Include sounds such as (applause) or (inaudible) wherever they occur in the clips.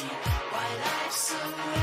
Why life's so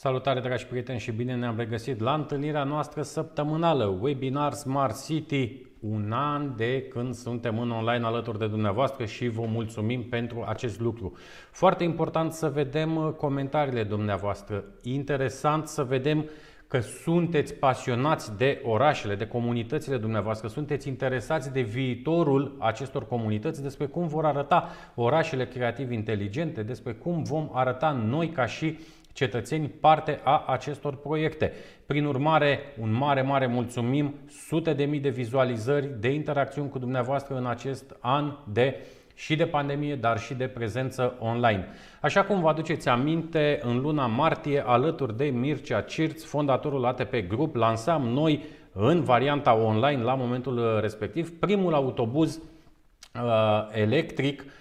Salutare dragi prieteni și bine ne-am regăsit la întâlnirea noastră săptămânală, webinar Smart City, un an de când suntem în online alături de dumneavoastră și vă mulțumim pentru acest lucru. Foarte important să vedem comentariile dumneavoastră, interesant să vedem că sunteți pasionați de orașele, de comunitățile dumneavoastră, sunteți interesați de viitorul acestor comunități, despre cum vor arăta orașele creativ inteligente, despre cum vom arăta noi ca și cetățeni parte a acestor proiecte. Prin urmare, un mare, mare mulțumim, sute de mii de vizualizări, de interacțiuni cu dumneavoastră în acest an de și de pandemie, dar și de prezență online. Așa cum vă aduceți aminte, în luna martie, alături de Mircea Cirț, fondatorul ATP Group, lansam noi în varianta online la momentul respectiv primul autobuz uh, electric Uh,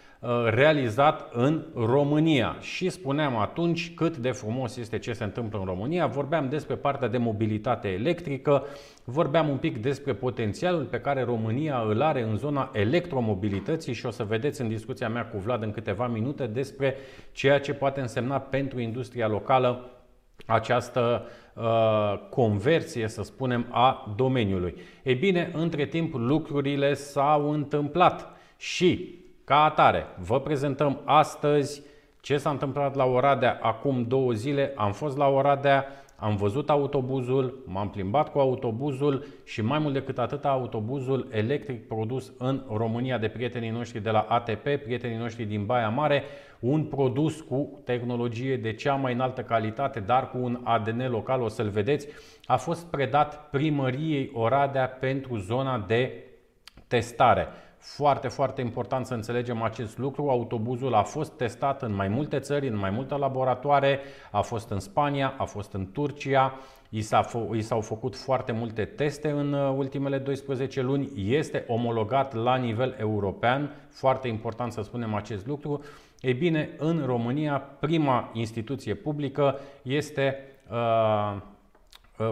realizat în România. Și spuneam atunci cât de frumos este ce se întâmplă în România. Vorbeam despre partea de mobilitate electrică, vorbeam un pic despre potențialul pe care România îl are în zona electromobilității și o să vedeți în discuția mea cu Vlad în câteva minute despre ceea ce poate însemna pentru industria locală această uh, conversie, să spunem, a domeniului. Ei bine, între timp lucrurile s-au întâmplat și ca atare, vă prezentăm astăzi ce s-a întâmplat la Oradea acum două zile. Am fost la Oradea, am văzut autobuzul, m-am plimbat cu autobuzul și mai mult decât atât autobuzul electric produs în România de prietenii noștri de la ATP, prietenii noștri din Baia Mare, un produs cu tehnologie de cea mai înaltă calitate, dar cu un ADN local, o să-l vedeți, a fost predat primăriei Oradea pentru zona de testare. Foarte, foarte important să înțelegem acest lucru. Autobuzul a fost testat în mai multe țări, în mai multe laboratoare, a fost în Spania, a fost în Turcia, i, s-au făcut foarte multe teste în uh, ultimele 12 luni, este omologat la nivel european, foarte important să spunem acest lucru. Ei bine, în România, prima instituție publică este uh, Uh,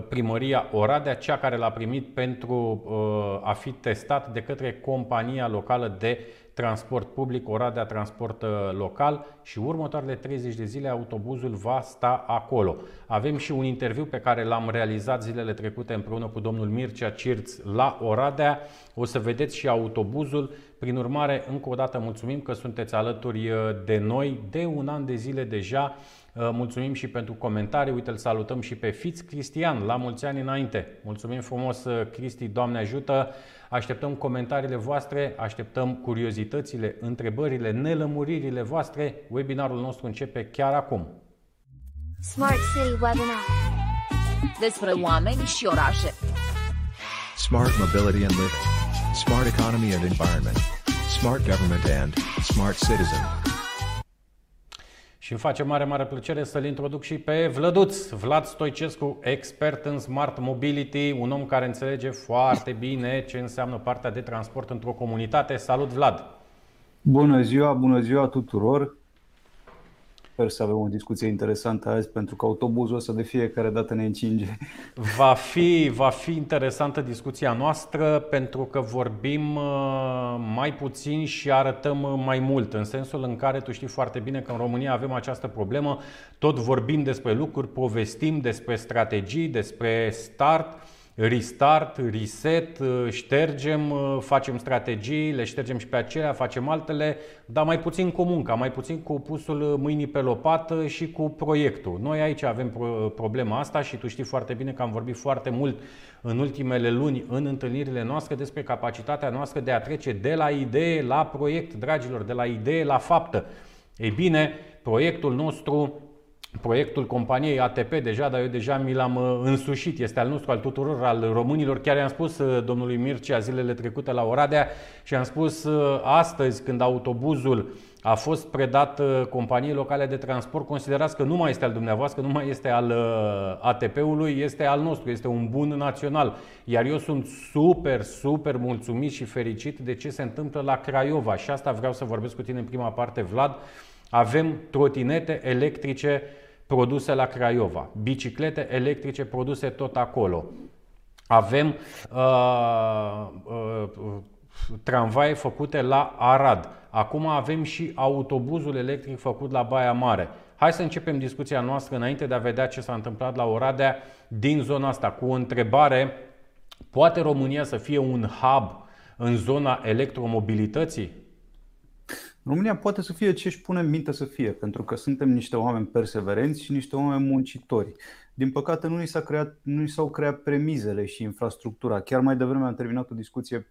primăria Oradea, cea care l-a primit pentru uh, a fi testat de către compania locală de transport public, Oradea Transport uh, Local și următoarele 30 de zile autobuzul va sta acolo. Avem și un interviu pe care l-am realizat zilele trecute împreună cu domnul Mircea Cirț la Oradea. O să vedeți și autobuzul. Prin urmare, încă o dată mulțumim că sunteți alături de noi de un an de zile deja. Uh, mulțumim și pentru comentarii. Uite, îl salutăm și pe Fiț Cristian, la mulți ani înainte. Mulțumim frumos, uh, Cristi, Doamne ajută. Așteptăm comentariile voastre, așteptăm curiozitățile, întrebările, nelămuririle voastre. Webinarul nostru începe chiar acum. Smart City Webinar. Despre oameni și orașe. Smart Mobility and Living. Smart Economy and Environment. Smart Government and Smart Citizen. Și îmi face mare, mare plăcere să-l introduc și pe Vlăduț, Vlad Stoicescu, expert în Smart Mobility, un om care înțelege foarte bine ce înseamnă partea de transport într-o comunitate. Salut, Vlad! Bună ziua, bună ziua tuturor! Sper să avem o discuție interesantă azi pentru că autobuzul ăsta de fiecare dată ne încinge. (laughs) Va fi, va fi interesantă discuția noastră pentru că vorbim uh, mai puțin și arătăm uh, mai mult, în sensul în care tu știi foarte bine că în România avem această problemă, tot vorbim despre lucruri, povestim despre strategii, despre start, restart, reset, uh, ștergem, uh, facem strategii, le ștergem și pe acelea, facem altele, dar mai puțin cu munca, mai puțin cu pusul mâinii pe lopată și cu proiectul. Noi aici avem problema asta și tu știi foarte bine că am vorbit foarte mult în ultimele luni în întâlnirile noastre despre capacitatea noastră de a trece de la idee la proiect, dragilor, de la idee la faptă. Ei bine, proiectul nostru proiectul companiei ATP deja, dar eu deja mi l-am uh, însușit. Este al nostru, al tuturor, al românilor. Chiar i-am spus uh, domnului Mircea zilele trecute la Oradea și am spus uh, astăzi când autobuzul a fost predat companiei locale de transport, considerați că nu mai este al dumneavoastră, nu mai este al ATP-ului, este al nostru, este un bun național. Iar eu sunt super, super mulțumit și fericit de ce se întâmplă la Craiova și asta vreau să vorbesc cu tine în prima parte, Vlad. Avem trotinete electrice produse la Craiova, biciclete electrice produse tot acolo. Avem uh, uh, tramvaie făcute la Arad. Acum avem și autobuzul electric făcut la Baia Mare. Hai să începem discuția noastră înainte de a vedea ce s-a întâmplat la Oradea din zona asta cu o întrebare. Poate România să fie un hub în zona electromobilității? România poate să fie ce își pune în minte să fie, pentru că suntem niște oameni perseverenți și niște oameni muncitori. Din păcate, nu ni, s-a creat, nu ni s-au creat premizele și infrastructura. Chiar mai devreme am terminat o discuție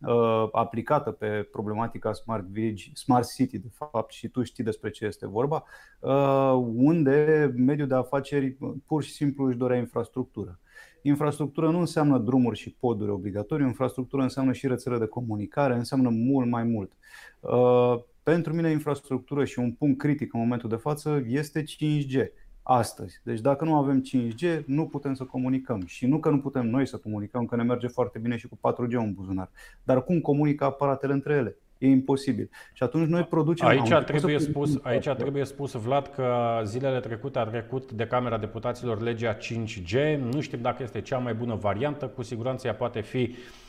uh, aplicată pe problematica Smart Village, Smart City, de fapt, și tu știi despre ce este vorba, uh, unde mediul de afaceri pur și simplu își dorea infrastructură. Infrastructură nu înseamnă drumuri și poduri obligatoriu, infrastructură înseamnă și rețele de comunicare, înseamnă mult mai mult. Uh, pentru mine, infrastructură și un punct critic în momentul de față este 5G astăzi. Deci dacă nu avem 5G, nu putem să comunicăm. Și nu că nu putem noi să comunicăm, că ne merge foarte bine și cu 4G în buzunar. Dar cum comunică aparatele între ele? E imposibil. Și atunci noi producem. Aici trebuie, spus, aici trebuie spus, Vlad, că zilele trecute a trecut de Camera Deputaților legea 5G. Nu știm dacă este cea mai bună variantă. Cu siguranță ea poate fi uh,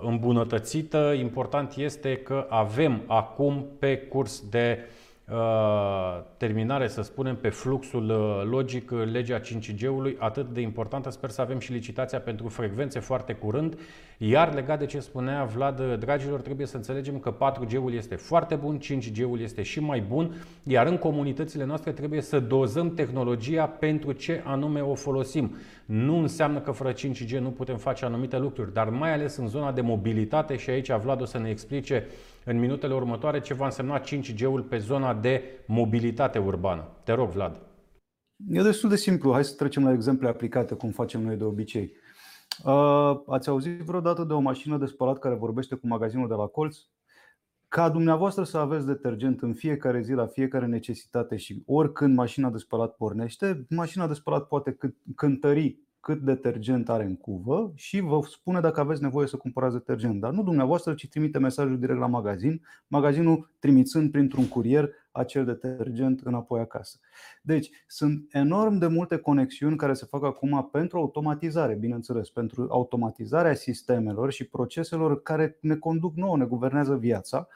îmbunătățită. Important este că avem acum pe curs de Uh, terminare, să spunem, pe fluxul uh, logic uh, legea 5G-ului, atât de importantă. Sper să avem și licitația pentru frecvențe foarte curând. Iar legat de ce spunea Vlad, dragilor, trebuie să înțelegem că 4G-ul este foarte bun, 5G-ul este și mai bun, iar în comunitățile noastre trebuie să dozăm tehnologia pentru ce anume o folosim. Nu înseamnă că fără 5G nu putem face anumite lucruri, dar mai ales în zona de mobilitate și aici Vlad o să ne explice în minutele următoare ce va însemna 5G-ul pe zona de mobilitate urbană. Te rog, Vlad. E destul de simplu. Hai să trecem la exemple aplicate, cum facem noi de obicei. Uh, ați auzit vreodată de o mașină de spălat care vorbește cu magazinul de la colț? Ca dumneavoastră să aveți detergent în fiecare zi, la fiecare necesitate și oricând mașina de spălat pornește, mașina de spălat poate cântări cât detergent are în cuvă și vă spune dacă aveți nevoie să cumpărați detergent. Dar nu dumneavoastră, ci trimite mesajul direct la magazin, magazinul trimițând printr-un curier acel detergent înapoi acasă. Deci, sunt enorm de multe conexiuni care se fac acum pentru automatizare, bineînțeles, pentru automatizarea sistemelor și proceselor care ne conduc nouă, ne guvernează viața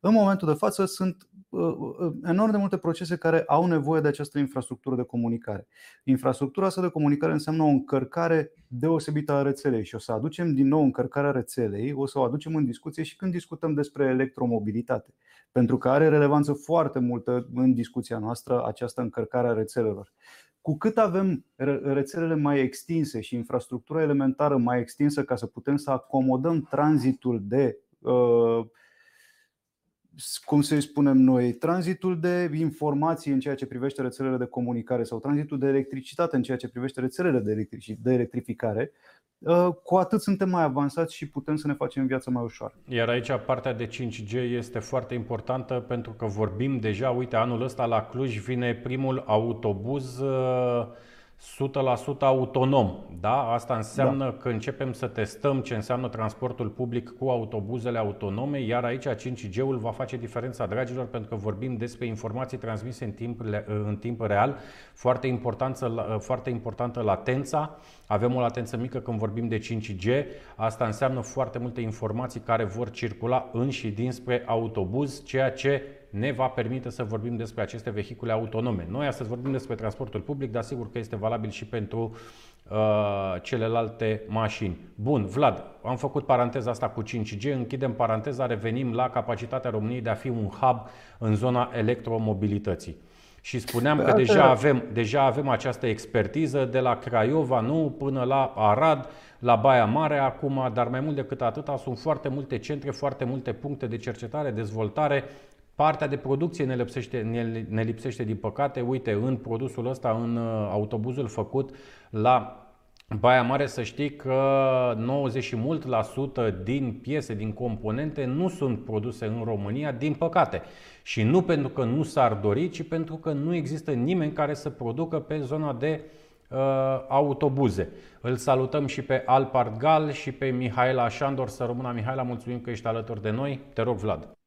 în momentul de față sunt uh, uh, enorm de multe procese care au nevoie de această infrastructură de comunicare. Infrastructura asta de comunicare înseamnă o încărcare deosebită a rețelei și o să aducem din nou încărcarea rețelei, o să o aducem în discuție și când discutăm despre electromobilitate, pentru că are relevanță foarte multă în discuția noastră această încărcare a rețelelor. Cu cât avem rețelele mai extinse și infrastructura elementară mai extinsă ca să putem să acomodăm tranzitul de uh, cum să-i spunem noi, tranzitul de informații în ceea ce privește rețelele de comunicare sau tranzitul de electricitate în ceea ce privește rețelele de, electrici, de electrificare, uh, cu atât suntem mai avansați și putem să ne facem viața mai ușoară. Iar aici partea de 5G este foarte importantă pentru că vorbim deja, uite, anul ăsta la Cluj vine primul autobuz uh, 100% autonom. Da? Asta înseamnă da. că începem să testăm ce înseamnă transportul public cu autobuzele autonome, iar aici 5G-ul va face diferența, dragilor, pentru că vorbim despre informații transmise în timp, în timp real, foarte importantă, foarte importantă latența. Avem o latență mică când vorbim de 5G. Asta înseamnă foarte multe informații care vor circula în și dinspre autobuz, ceea ce ne va permite să vorbim despre aceste vehicule autonome. Noi astăzi vorbim despre transportul public, dar sigur că este valabil și pentru uh, celelalte mașini. Bun, Vlad, am făcut paranteza asta cu 5G, închidem paranteza, revenim la capacitatea României de a fi un hub în zona electromobilității. Și spuneam că deja avem, deja avem această expertiză de la Craiova, nu, până la Arad, la Baia Mare acum, dar mai mult decât atâta sunt foarte multe centre, foarte multe puncte de cercetare, dezvoltare Partea de producție ne lipsește, ne, ne lipsește din păcate. Uite, în produsul ăsta, în uh, autobuzul făcut la Baia Mare, să știi că 90 și mult la sută din piese, din componente nu sunt produse în România, din păcate. Și nu pentru că nu s-ar dori, ci pentru că nu există nimeni care să producă pe zona de uh, autobuze. Îl salutăm și pe Alpart Gal și pe Mihaela Șandor. Să rămână Mihaela, mulțumim că ești alături de noi. Te rog, Vlad.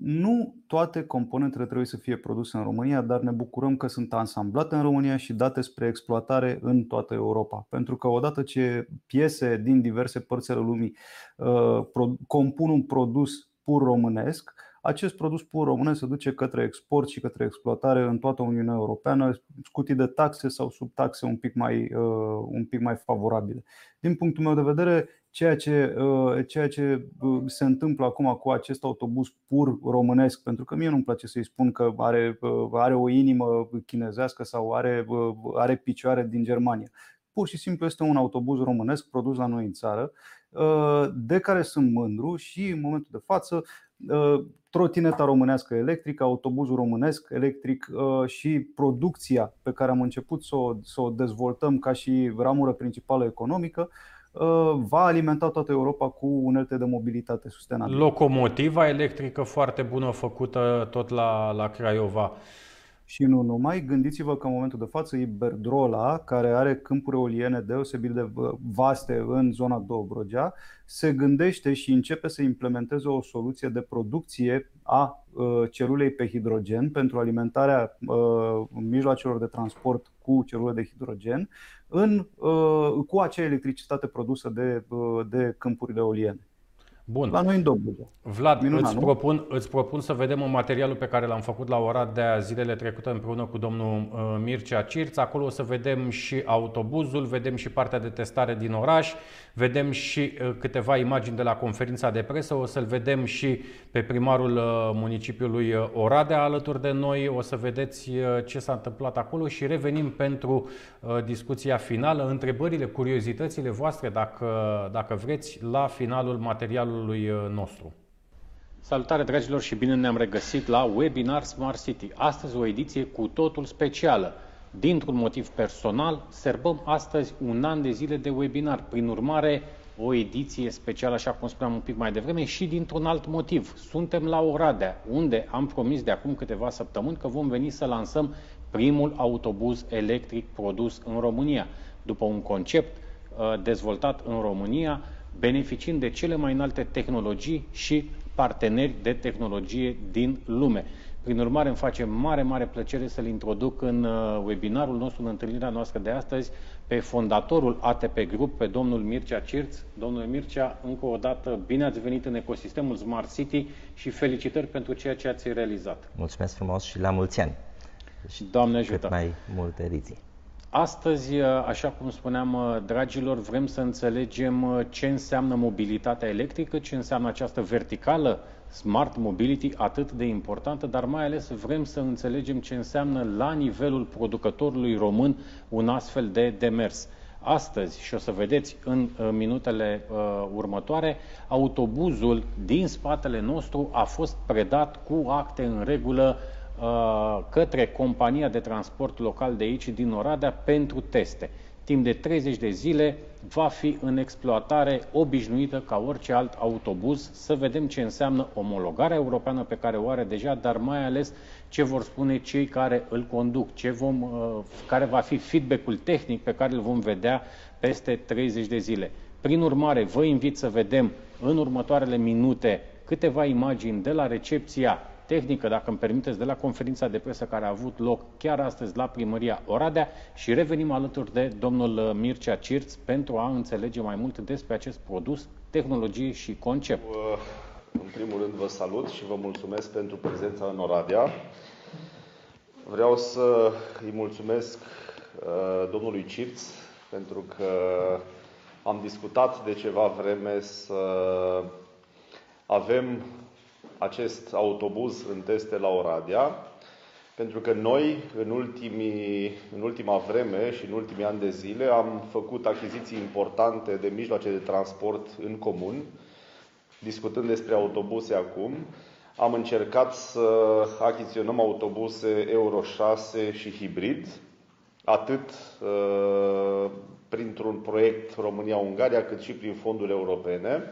Nu toate componentele trebuie să fie produse în România, dar ne bucurăm că sunt ansamblate în România și date spre exploatare în toată Europa. Pentru că odată ce piese din diverse părți ale lumii uh, compun un produs pur românesc, acest produs pur românesc se duce către export și către exploatare în toată Uniunea Europeană, scutit de taxe sau sub taxe un pic mai, un pic mai favorabile. Din punctul meu de vedere, ceea ce, ceea ce se întâmplă acum cu acest autobuz pur românesc, pentru că mie nu-mi place să-i spun că are, are o inimă chinezească sau are, are picioare din Germania. Pur și simplu este un autobuz românesc produs la noi în țară, de care sunt mândru și în momentul de față trotineta românească electrică, autobuzul românesc electric și producția pe care am început să o, să o dezvoltăm ca și ramură principală economică va alimenta toată Europa cu unelte de mobilitate sustenabilă. Locomotiva electrică foarte bună făcută tot la, la Craiova. Și nu numai, gândiți-vă că în momentul de față Iberdrola, care are câmpuri eoliene deosebit de vaste în zona Dobrogea, se gândește și începe să implementeze o soluție de producție a celulei pe hidrogen pentru alimentarea mijloacelor de transport cu celule de hidrogen în, cu acea electricitate produsă de, de câmpurile eoliene. Bun. La noi în Dobrogea. Vlad, Minunat, îți, propun, îți propun să vedem un materialul pe care l-am făcut la Oradea zilele trecute împreună cu domnul uh, Mircea Cirț. Acolo o să vedem și autobuzul, vedem și partea de testare din oraș, vedem și uh, câteva imagini de la conferința de presă, o să-l vedem și pe primarul uh, municipiului Oradea alături de noi, o să vedeți ce s-a întâmplat acolo și revenim pentru discuția finală, întrebările, curiozitățile voastre, dacă, dacă vreți, la finalul materialului canalului uh, nostru. Salutare dragilor și bine ne-am regăsit la webinar Smart City. Astăzi o ediție cu totul specială. Dintr-un motiv personal, serbăm astăzi un an de zile de webinar. Prin urmare, o ediție specială, așa cum spuneam un pic mai devreme, și dintr-un alt motiv. Suntem la Oradea, unde am promis de acum câteva săptămâni că vom veni să lansăm primul autobuz electric produs în România. După un concept uh, dezvoltat în România, beneficiind de cele mai înalte tehnologii și parteneri de tehnologie din lume. Prin urmare, îmi face mare, mare plăcere să-l introduc în uh, webinarul nostru, în întâlnirea noastră de astăzi, pe fondatorul ATP Group, pe domnul Mircea Cirț. Domnule Mircea, încă o dată, bine ați venit în ecosistemul Smart City și felicitări pentru ceea ce ați realizat. Mulțumesc frumos și la mulți ani! Și Doamne ajută! Cât mai multe ediții! Astăzi, așa cum spuneam, dragilor, vrem să înțelegem ce înseamnă mobilitatea electrică, ce înseamnă această verticală smart mobility atât de importantă, dar mai ales vrem să înțelegem ce înseamnă la nivelul producătorului român un astfel de demers. Astăzi, și o să vedeți în minutele uh, următoare, autobuzul din spatele nostru a fost predat cu acte în regulă Uh, către compania de transport local de aici, din Oradea, pentru teste. Timp de 30 de zile va fi în exploatare obișnuită ca orice alt autobuz, să vedem ce înseamnă omologarea europeană pe care o are deja, dar mai ales ce vor spune cei care îl conduc, ce vom, uh, care va fi feedback-ul tehnic pe care îl vom vedea peste 30 de zile. Prin urmare, vă invit să vedem în următoarele minute câteva imagini de la recepția tehnică, dacă îmi permiteți, de la conferința de presă care a avut loc chiar astăzi la primăria Oradea și revenim alături de domnul uh, Mircea Cirț pentru a înțelege mai mult despre acest produs, tehnologie și concept. În primul rând vă salut și vă mulțumesc pentru prezența în Oradea. Vreau să îi mulțumesc uh, domnului Cirț pentru că am discutat de ceva vreme să avem acest autobuz în teste la Oradea, pentru că noi, în, ultimii, în ultima vreme și în ultimii ani de zile, am făcut achiziții importante de mijloace de transport în comun, discutând despre autobuse acum. Am încercat să achiziționăm autobuse Euro 6 și hibrid, atât uh, printr-un proiect România-Ungaria, cât și prin fonduri europene.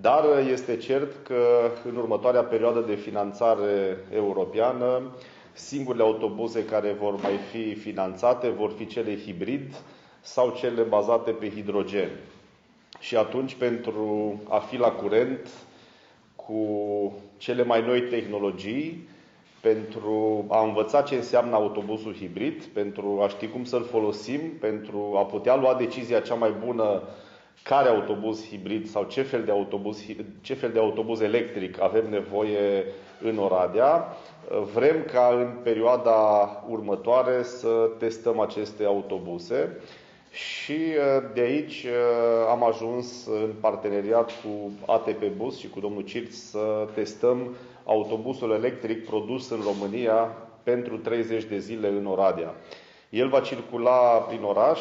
Dar este cert că în următoarea perioadă de finanțare europeană, singurele autobuze care vor mai fi finanțate vor fi cele hibrid sau cele bazate pe hidrogen. Și atunci, pentru a fi la curent cu cele mai noi tehnologii, pentru a învăța ce înseamnă autobuzul hibrid, pentru a ști cum să-l folosim, pentru a putea lua decizia cea mai bună care autobuz hibrid sau ce fel de autobuz, ce fel de autobuz electric avem nevoie în Oradea. Vrem ca în perioada următoare să testăm aceste autobuse și uh, de aici uh, am ajuns în parteneriat cu ATP Bus și cu domnul Cirț să testăm autobuzul electric produs în România pentru 30 de zile în Oradea. El va circula prin oraș.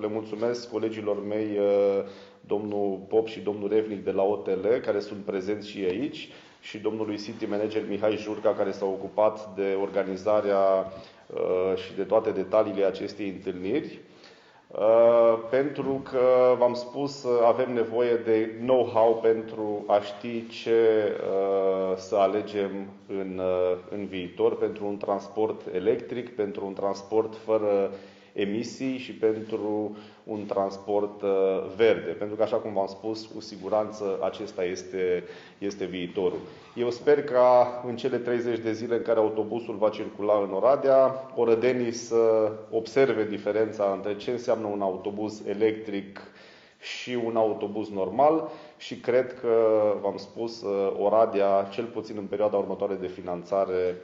Le mulțumesc colegilor mei, uh, domnul Pop și domnul Revnic de la OTL, care sunt prezenți și aici, și domnului City Manager Mihai Jurca, care s-a ocupat de organizarea și de toate detaliile acestei întâlniri. Uh, pentru că, v-am spus, uh, avem nevoie de know-how pentru a ști ce uh, să alegem în, în viitor pentru un transport electric, pentru un transport fără emisii și pentru un transport uh, verde. Pentru că, așa cum v-am spus, cu siguranță acesta este, este viitorul. Eu sper ca în cele 30 de zile în care autobusul va circula în Oradea, orădenii să observe diferența între ce înseamnă un autobuz electric și un autobuz normal și cred că, v-am spus, uh, Oradea, cel puțin în perioada următoare de finanțare,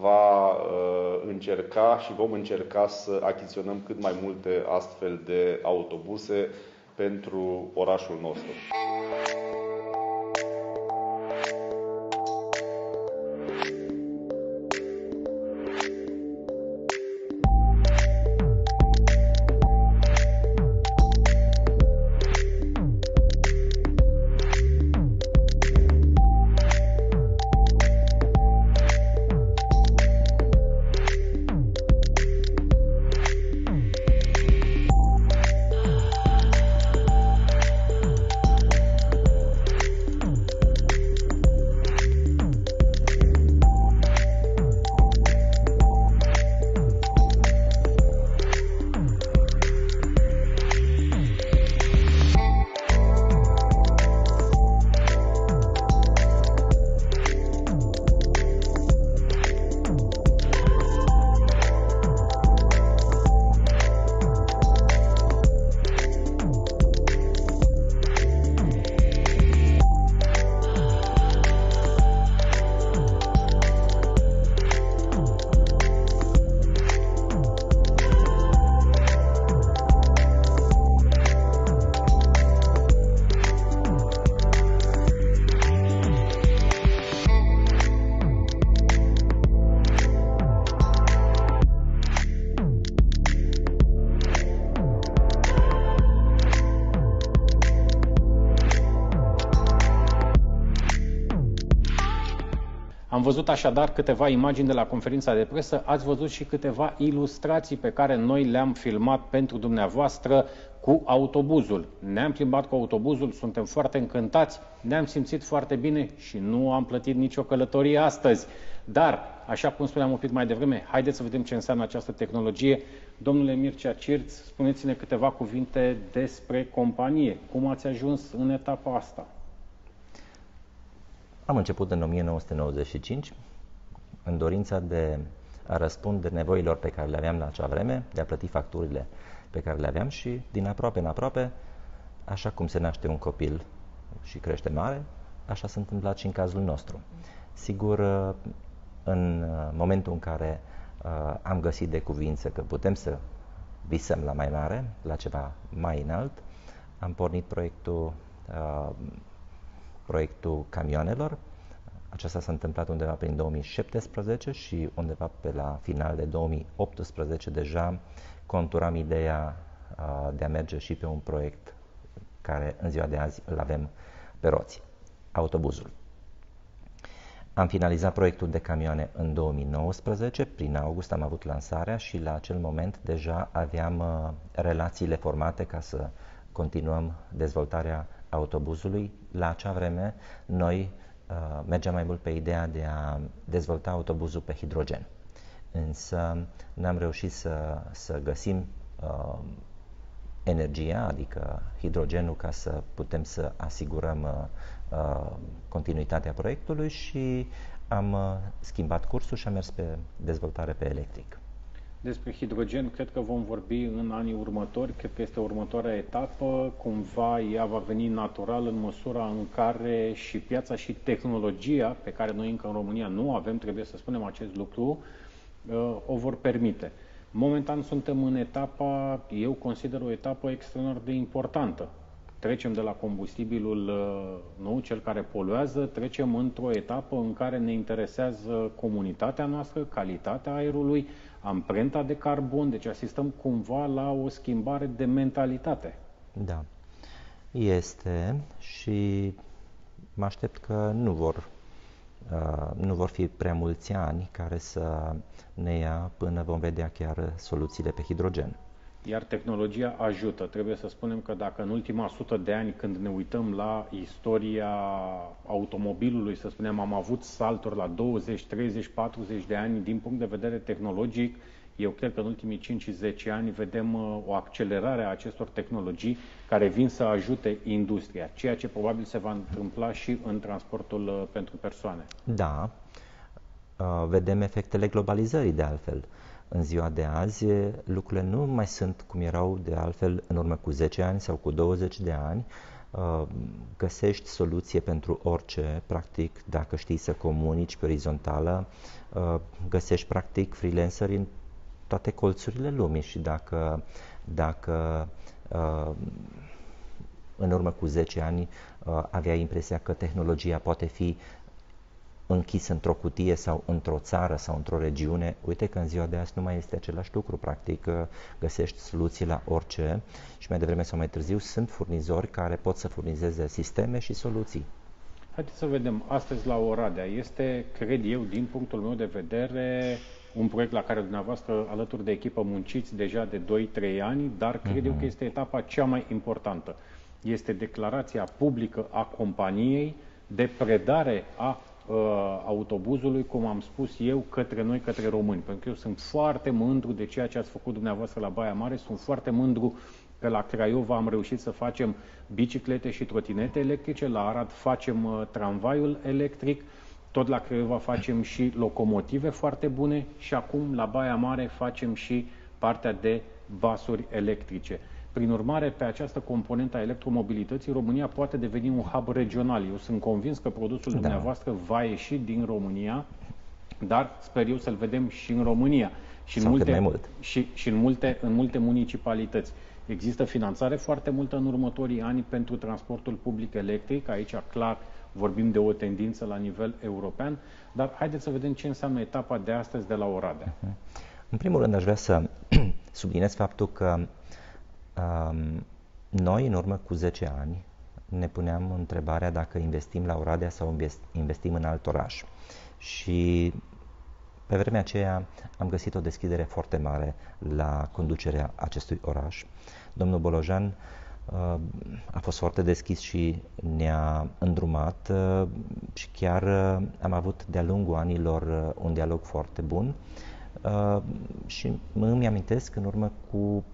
va uh, încerca și vom încerca să achiziționăm cât mai multe astfel de autobuse pentru orașul nostru. Văzut așadar câteva imagini de la conferința de presă, ați văzut și câteva ilustrații pe care noi le-am filmat pentru dumneavoastră cu autobuzul. Ne-am plimbat cu autobuzul, suntem foarte încântați, ne-am simțit foarte bine și nu am plătit nicio călătorie astăzi. Dar, așa cum spuneam un pic mai devreme, haideți să vedem ce înseamnă această tehnologie. Domnule Mircea Cirț, spuneți-ne câteva cuvinte despre companie. Cum ați ajuns în etapa asta? Am început în 1995 în dorința de a răspunde nevoilor pe care le aveam la acea vreme, de a plăti facturile pe care le aveam și din aproape în aproape, așa cum se naște un copil și crește mare, așa s-a întâmplat și în cazul nostru. Sigur, în momentul în care uh, am găsit de cuvință că putem să visăm la mai mare, la ceva mai înalt, am pornit proiectul uh, proiectul camioanelor. Aceasta s-a întâmplat undeva prin 2017 și undeva pe la final de 2018 deja conturam ideea uh, de a merge și pe un proiect care în ziua de azi îl avem pe roți, autobuzul. Am finalizat proiectul de camioane în 2019, prin august am avut lansarea și la acel moment deja aveam uh, relațiile formate ca să continuăm dezvoltarea autobuzului. La acea vreme, noi uh, mergeam mai mult pe ideea de a dezvolta autobuzul pe hidrogen. Însă n-am reușit să, să găsim uh, energia, adică hidrogenul, ca să putem să asigurăm uh, uh, continuitatea proiectului și am uh, schimbat cursul și am mers pe dezvoltare pe electric. Despre hidrogen cred că vom vorbi în anii următori, cred că este următoarea etapă, cumva ea va veni natural în măsura în care și piața și tehnologia, pe care noi încă în România nu avem, trebuie să spunem acest lucru, uh, o vor permite. Momentan suntem în etapa, eu consider o etapă extraordinar de importantă. Trecem de la combustibilul uh, nou, cel care poluează, trecem într-o etapă în care ne interesează comunitatea noastră, calitatea aerului, amprenta de carbon, deci asistăm cumva la o schimbare de mentalitate. Da. Este și mă aștept că nu vor, uh, nu vor fi prea mulți ani care să ne ia până vom vedea chiar soluțiile pe hidrogen. Iar tehnologia ajută. Trebuie să spunem că dacă în ultima sută de ani, când ne uităm la istoria automobilului, să spunem, am avut salturi la 20, 30, 40 de ani din punct de vedere tehnologic, eu cred că în ultimii 5-10 ani vedem uh, o accelerare a acestor tehnologii care vin să ajute industria, ceea ce probabil se va întâmpla și în transportul uh, pentru persoane. Da, uh, vedem efectele globalizării de altfel. În ziua de azi, lucrurile nu mai sunt cum erau de altfel în urmă cu 10 ani sau cu 20 de ani. Uh, găsești soluție pentru orice, practic, dacă știi să comunici pe orizontală, uh, găsești practic freelanceri în toate colțurile lumii și dacă, dacă uh, în urmă cu 10 ani avea impresia că tehnologia poate fi închis într-o cutie sau într-o țară sau într-o regiune, uite că în ziua de azi nu mai este același lucru. Practic, găsești soluții la orice și mai devreme sau mai târziu sunt furnizori care pot să furnizeze sisteme și soluții. Haideți să vedem. Astăzi la Oradea este, cred eu, din punctul meu de vedere, un proiect la care dumneavoastră, alături de echipă, munciți deja de 2-3 ani, dar cred uh-huh. eu că este etapa cea mai importantă. Este declarația publică a companiei de predare a uh, autobuzului, cum am spus eu, către noi, către români. Pentru că eu sunt foarte mândru de ceea ce ați făcut dumneavoastră la Baia Mare, sunt foarte mândru că la Craiova am reușit să facem biciclete și trotinete electrice, la Arad facem uh, tramvaiul electric, tot la Craiova facem și locomotive foarte bune și acum la Baia Mare facem și partea de basuri electrice. Prin urmare, pe această componentă a electromobilității, România poate deveni un hub regional. Eu sunt convins că produsul da. dumneavoastră va ieși din România, dar sper eu să-l vedem și în România. Și, în multe, mai mult. și, și în, multe, în multe municipalități. Există finanțare foarte multă în următorii ani pentru transportul public electric. Aici, clar, vorbim de o tendință la nivel european. Dar haideți să vedem ce înseamnă etapa de astăzi de la Oradea. Mhm. În primul rând, aș vrea să (clears throat) subliniez faptul că Um, noi, în urmă cu 10 ani, ne puneam întrebarea dacă investim la Oradea sau investim în alt oraș. Și pe vremea aceea am găsit o deschidere foarte mare la conducerea acestui oraș. Domnul Bolojan uh, a fost foarte deschis și ne-a îndrumat uh, și chiar uh, am avut de-a lungul anilor un dialog foarte bun și îmi amintesc în urmă cu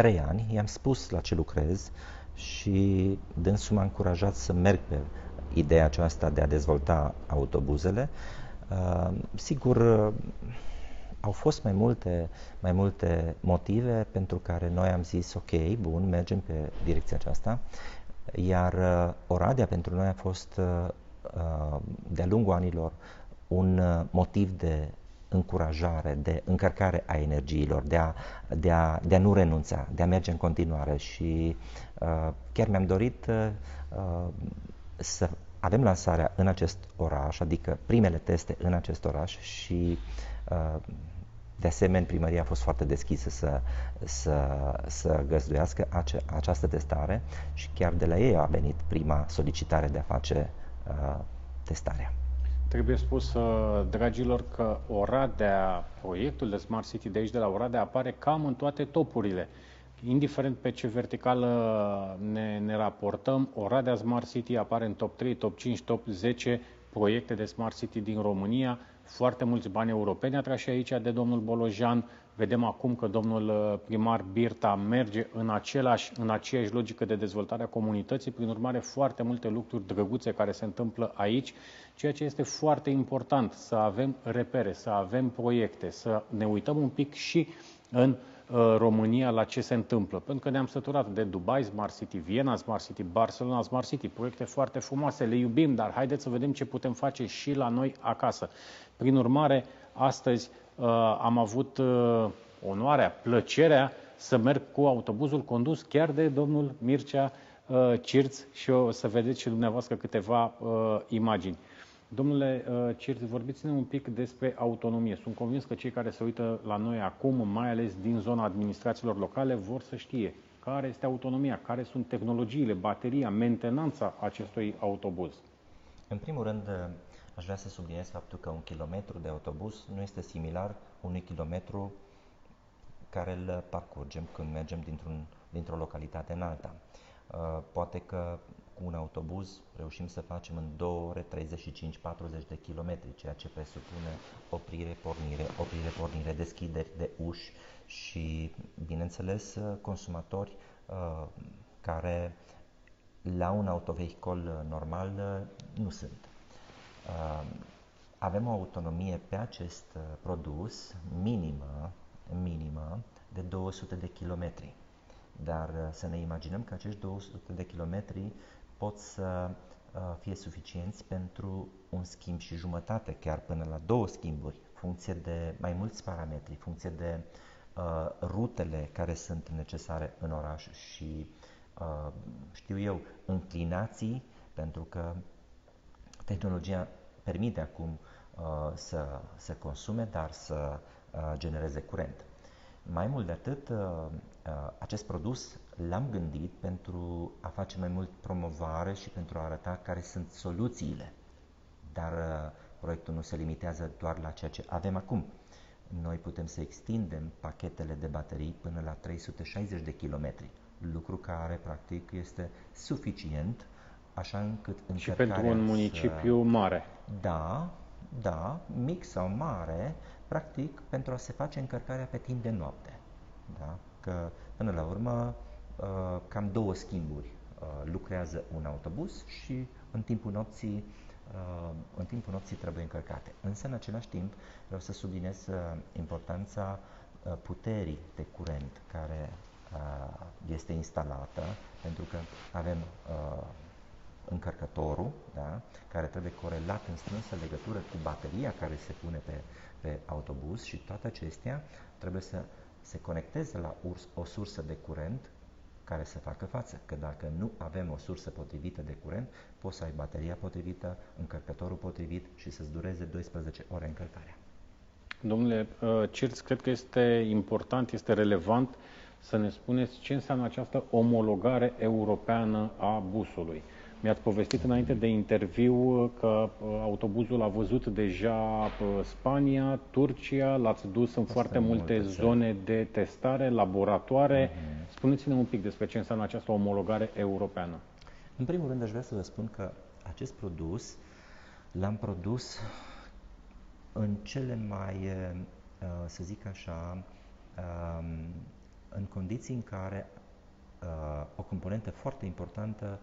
trei ani, i-am spus la ce lucrez și dânsul m-a încurajat să merg pe ideea aceasta de a dezvolta autobuzele. Uh, sigur, uh, au fost mai multe, mai multe motive pentru care noi am zis, ok, bun, mergem pe direcția aceasta, iar uh, Oradea pentru noi a fost de-a lungul anilor un motiv de încurajare, de încărcare a energiilor, de a, de a, de a nu renunța, de a merge în continuare și uh, chiar mi-am dorit uh, să avem lansarea în acest oraș, adică primele teste în acest oraș și uh, de asemenea, primăria a fost foarte deschisă să, să, să găzduiască ace, această testare și chiar de la ei a venit prima solicitare de a face uh, testarea. Trebuie spus, uh, dragilor, că Oradea, proiectul de Smart City de aici, de la Oradea, apare cam în toate topurile. Indiferent pe ce verticală ne, ne raportăm, Oradea Smart City apare în top 3, top 5, top 10 proiecte de Smart City din România, foarte mulți bani europeni atrași aici de domnul Bolojan. Vedem acum că domnul uh, primar Birta merge în, același, în aceeași logică de dezvoltare a comunității, prin urmare foarte multe lucruri drăguțe care se întâmplă aici, ceea ce este foarte important, să avem repere, să avem proiecte, să ne uităm un pic și în uh, România la ce se întâmplă. Pentru că ne-am săturat de Dubai Smart City, Viena Smart City, Barcelona Smart City, proiecte foarte frumoase, le iubim, dar haideți să vedem ce putem face și la noi acasă. Prin urmare, astăzi uh, am avut uh, onoarea, plăcerea să merg cu autobuzul condus chiar de domnul Mircea uh, Cirț și o să vedeți și dumneavoastră câteva uh, imagini. Domnule uh, Cirț, vorbiți-ne un pic despre autonomie. Sunt convins că cei care se uită la noi acum, mai ales din zona administrațiilor locale, vor să știe care este autonomia, care sunt tehnologiile, bateria, mentenanța acestui autobuz. În primul rând, aș vrea să subliniez faptul că un kilometru de autobuz nu este similar unui kilometru care îl parcurgem când mergem dintr-un, dintr-o localitate în alta. Uh, poate că cu un autobuz reușim să facem în 2 ore 35-40 de kilometri, ceea ce presupune oprire, pornire, oprire, pornire, deschideri de uși și, bineînțeles, consumatori uh, care la un autovehicol normal uh, nu sunt. Uh, avem o autonomie pe acest uh, produs minimă, minimă de 200 de kilometri. Dar uh, să ne imaginăm că acești 200 de kilometri pot să fie suficienți pentru un schimb și jumătate, chiar până la două schimburi, funcție de mai mulți parametri, funcție de uh, rutele care sunt necesare în oraș și, uh, știu eu, înclinații, pentru că tehnologia permite acum uh, să se consume, dar să uh, genereze curent. Mai mult de atât, uh, uh, acest produs l-am gândit pentru a face mai mult promovare și pentru a arăta care sunt soluțiile. Dar uh, proiectul nu se limitează doar la ceea ce avem acum. Noi putem să extindem pachetele de baterii până la 360 de kilometri, lucru care practic este suficient așa încât Și pentru un municipiu să... mare. Da, da, mic sau mare, practic pentru a se face încărcarea pe timp de noapte. Da? Că până la urmă uh, cam două schimburi uh, lucrează un autobuz și în timpul nopții uh, în timpul nopții trebuie încărcate. Însă, în același timp, vreau să subliniez importanța puterii de curent care este instalată, pentru că avem încărcătorul, da? care trebuie corelat în strânsă legătură cu bateria care se pune pe, pe autobuz și toate acestea trebuie să se conecteze la o sursă de curent care să facă față. Că dacă nu avem o sursă potrivită de curent, poți să ai bateria potrivită, încărcătorul potrivit și să-ți dureze 12 ore încărcarea. Domnule uh, Cirț, cred că este important, este relevant să ne spuneți ce înseamnă această omologare europeană a busului. Mi-ați povestit înainte de interviu că uh, autobuzul a văzut deja uh, Spania, Turcia, l-ați dus în foarte multe, multe zone de testare, laboratoare. Mm-hmm. Spuneți-ne un pic despre ce înseamnă această omologare europeană. În primul rând, aș vrea să vă spun că acest produs l-am produs în cele mai, uh, să zic așa, um, în condiții în care o componentă foarte importantă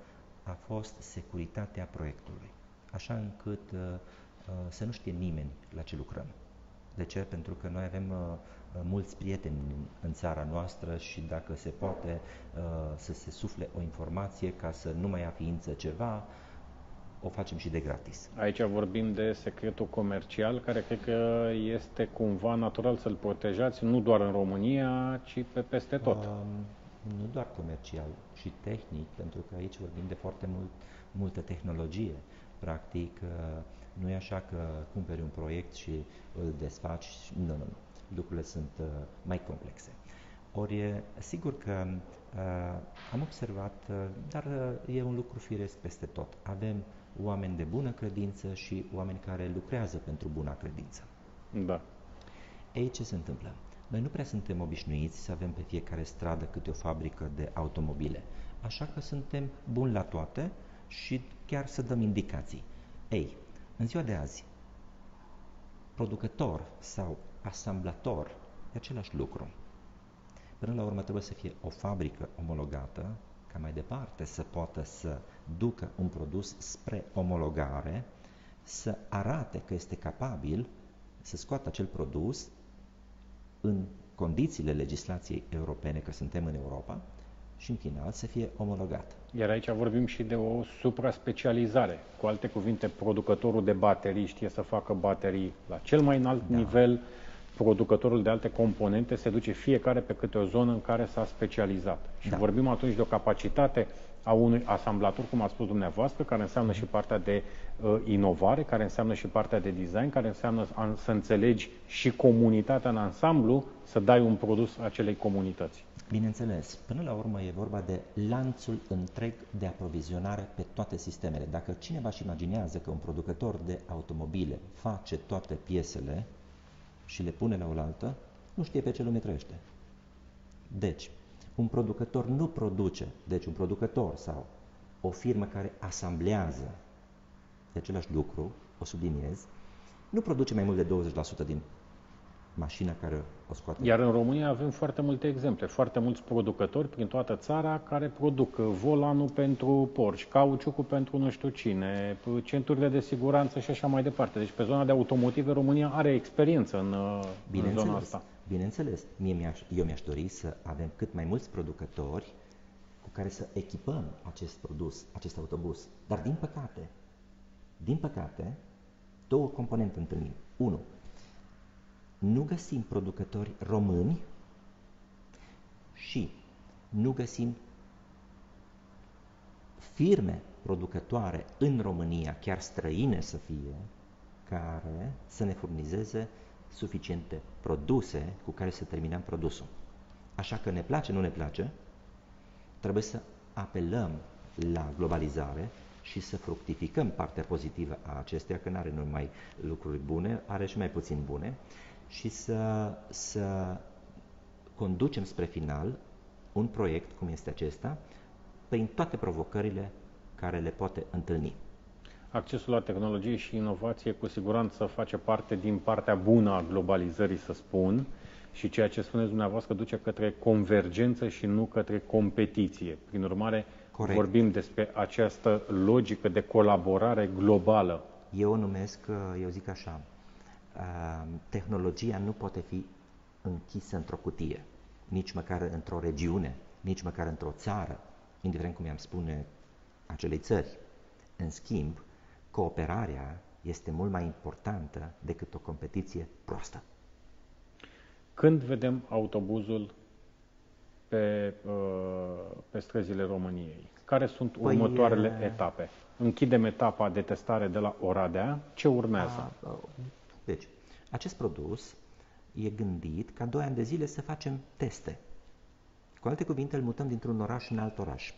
a fost securitatea proiectului, așa încât uh, uh, să nu știe nimeni la ce lucrăm. De ce? Pentru că noi avem uh, mulți prieteni în țara noastră și dacă se poate să se sufle o informație ca să nu mai ia ființă ceva, o facem și de gratis. Aici vorbim de secretul comercial, care cred că este cumva natural să-l protejați, nu doar în România, ci pe peste tot. Um, nu doar comercial, și tehnic, pentru că aici vorbim de foarte mult, multă tehnologie. Practic, uh, nu e așa că cumperi un proiect și îl desfaci. Nu, nu, nu. Lucrurile sunt uh, mai complexe. Ori, sigur că uh, am observat, uh, dar uh, e un lucru firesc peste tot. Avem oameni de bună credință și oameni care lucrează pentru buna credință. Da. Ei, ce se întâmplă? Noi nu prea suntem obișnuiți să avem pe fiecare stradă câte o fabrică de automobile, așa că suntem buni la toate și chiar să dăm indicații. Ei, în ziua de azi, producător sau asamblator e același lucru. Până la urmă trebuie să fie o fabrică omologată ca mai departe să poată să ducă un produs spre omologare, să arate că este capabil să scoată acel produs în condițiile legislației europene, că suntem în Europa, și în final să fie omologat. Iar aici vorbim și de o supra-specializare. Cu alte cuvinte, producătorul de baterii știe să facă baterii la cel mai înalt da. nivel, producătorul de alte componente se duce fiecare pe câte o zonă în care s-a specializat. Și da. vorbim atunci de o capacitate a unui asamblator, cum a spus dumneavoastră, care înseamnă și partea de uh, inovare, care înseamnă și partea de design, care înseamnă a, să înțelegi și comunitatea în ansamblu, să dai un produs acelei comunități. Bineînțeles, până la urmă e vorba de lanțul întreg de aprovizionare pe toate sistemele. Dacă cineva își imaginează că un producător de automobile face toate piesele și le pune la oaltă, nu știe pe ce lume trăiește. Deci, un producător nu produce, deci un producător sau o firmă care asamblează de același lucru, o subliniez, nu produce mai mult de 20% din mașina care o scoate. Iar în România avem foarte multe exemple, foarte mulți producători prin toată țara care produc volanul pentru Porsche, cauciucul pentru nu știu cine, centurile de siguranță și așa mai departe. Deci pe zona de automotive România are experiență în, în zona asta. Bineînțeles, Mie mi-aș, eu mi-aș dori să avem cât mai mulți producători cu care să echipăm acest produs, acest autobuz. Dar din păcate, din păcate, două componente întâlnim. Unu, nu găsim producători români și nu găsim firme producătoare în România, chiar străine să fie, care să ne furnizeze suficiente produse cu care să terminăm produsul. Așa că ne place, nu ne place, trebuie să apelăm la globalizare și să fructificăm partea pozitivă a acesteia, că nu are numai lucruri bune, are și mai puțin bune, și să, să conducem spre final un proiect cum este acesta, prin toate provocările care le poate întâlni. Accesul la tehnologie și inovație cu siguranță face parte din partea bună a globalizării, să spun, și ceea ce spuneți dumneavoastră duce către convergență și nu către competiție. Prin urmare, Corect. vorbim despre această logică de colaborare globală. Eu o numesc, eu zic așa, tehnologia nu poate fi închisă într-o cutie, nici măcar într-o regiune, nici măcar într-o țară, indiferent cum i-am spune acelei țări. În schimb, cooperarea este mult mai importantă decât o competiție proastă. Când vedem autobuzul pe, uh, pe străzile României? Care sunt păi următoarele e... etape? Închidem etapa de testare de la Oradea. Ce urmează? A, deci, acest produs e gândit ca doi ani de zile să facem teste. Cu alte cuvinte, îl mutăm dintr-un oraș în alt oraș.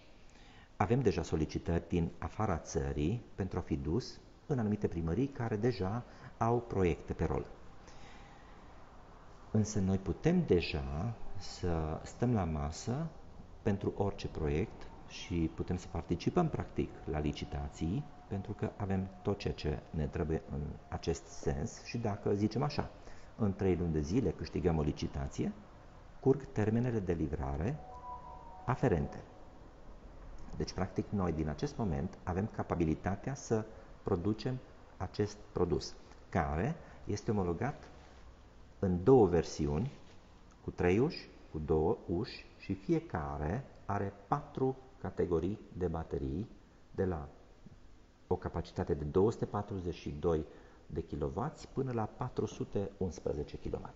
Avem deja solicitări din afara țării pentru a fi dus în anumite primării care deja au proiecte pe rol. Însă noi putem deja să stăm la masă pentru orice proiect și putem să participăm practic la licitații pentru că avem tot ceea ce ne trebuie în acest sens și dacă zicem așa, în trei luni de zile câștigăm o licitație, curg termenele de livrare aferente. Deci, practic, noi din acest moment avem capabilitatea să producem acest produs, care este omologat în două versiuni, cu trei uși, cu două uși și fiecare are patru categorii de baterii de la o capacitate de 242 de kW până la 411 kW.